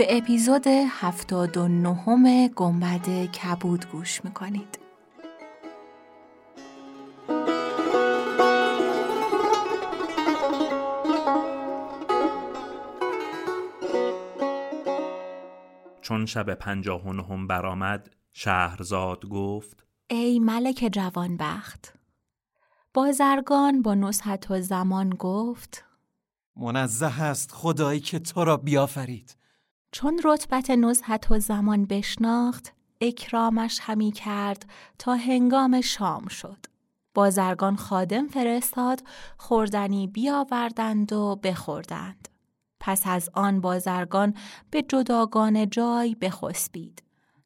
به اپیزود 79 گنبد کبود گوش می‌کنید. چون شب پنجاه و نهم برآمد شهرزاد گفت ای ملک جوانبخت بازرگان با نصحت و زمان گفت منزه است خدایی که تو را بیافرید. چون رتبت نزهت و زمان بشناخت اکرامش همی کرد تا هنگام شام شد. بازرگان خادم فرستاد خوردنی بیاوردند و بخوردند. پس از آن بازرگان به جداگان جای بخسبید.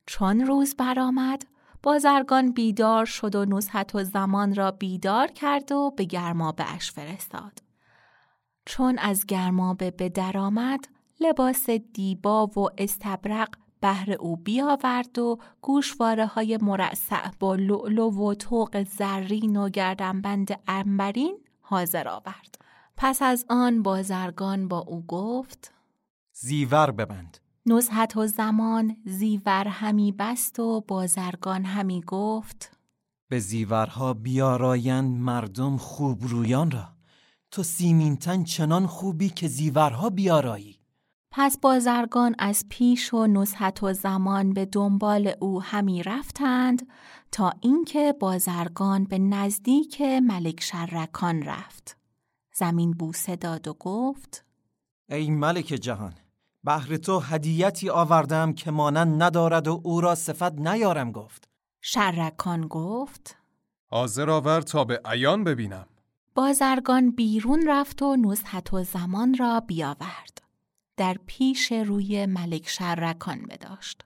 چون روز برآمد بازرگان بیدار شد و نزهت و زمان را بیدار کرد و به گرمابه اش فرستاد. چون از گرمابه به درآمد لباس دیبا و استبرق بهر او بیاورد و گوشواره های مرصع با لعلو و توق زرین و گردنبند انبرین حاضر آورد. پس از آن بازرگان با او گفت زیور ببند. نزهت و زمان زیور همی بست و بازرگان همی گفت به زیورها بیارایند مردم خوب رویان را تو سیمینتن چنان خوبی که زیورها بیارایی پس بازرگان از پیش و نصحت و زمان به دنبال او همی رفتند تا اینکه بازرگان به نزدیک ملک شرکان رفت. زمین بوسه داد و گفت ای ملک جهان بهر تو هدیتی آوردم که مانند ندارد و او را صفت نیارم گفت. شرکان گفت حاضر آور تا به عیان ببینم. بازرگان بیرون رفت و نصحت و زمان را بیاورد. در پیش روی ملک شرکان بداشت.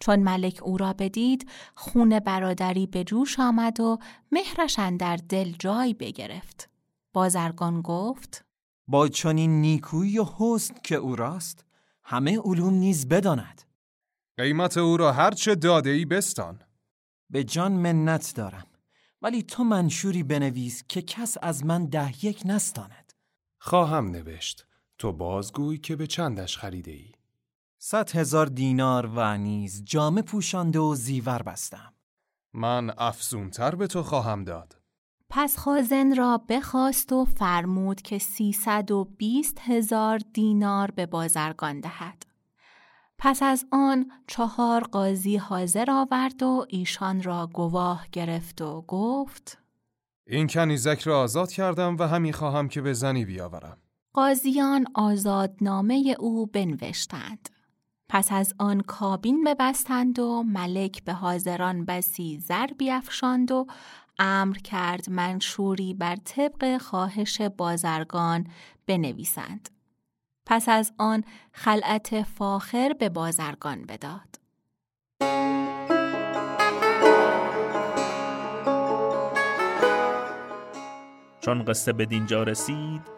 چون ملک او را بدید خون برادری به جوش آمد و مهرشان در دل جای بگرفت. بازرگان گفت با چنین نیکویی و حسن که او راست همه علوم نیز بداند. قیمت او را هرچه داده ای بستان. به جان منت دارم. ولی تو منشوری بنویس که کس از من ده یک نستاند. خواهم نوشت. تو بازگوی که به چندش خریده ای؟ صد هزار دینار و نیز جامه پوشانده و زیور بستم. من افزونتر به تو خواهم داد. پس خازن را بخواست و فرمود که سیصد و بیست هزار دینار به بازرگان دهد. پس از آن چهار قاضی حاضر آورد و ایشان را گواه گرفت و گفت این کنیزک را آزاد کردم و همی خواهم که به زنی بیاورم. قاضیان آزادنامه او بنوشتند. پس از آن کابین ببستند و ملک به حاضران بسی زر بیافشاند و امر کرد منشوری بر طبق خواهش بازرگان بنویسند. پس از آن خلعت فاخر به بازرگان بداد. چون قصه به دینجا رسید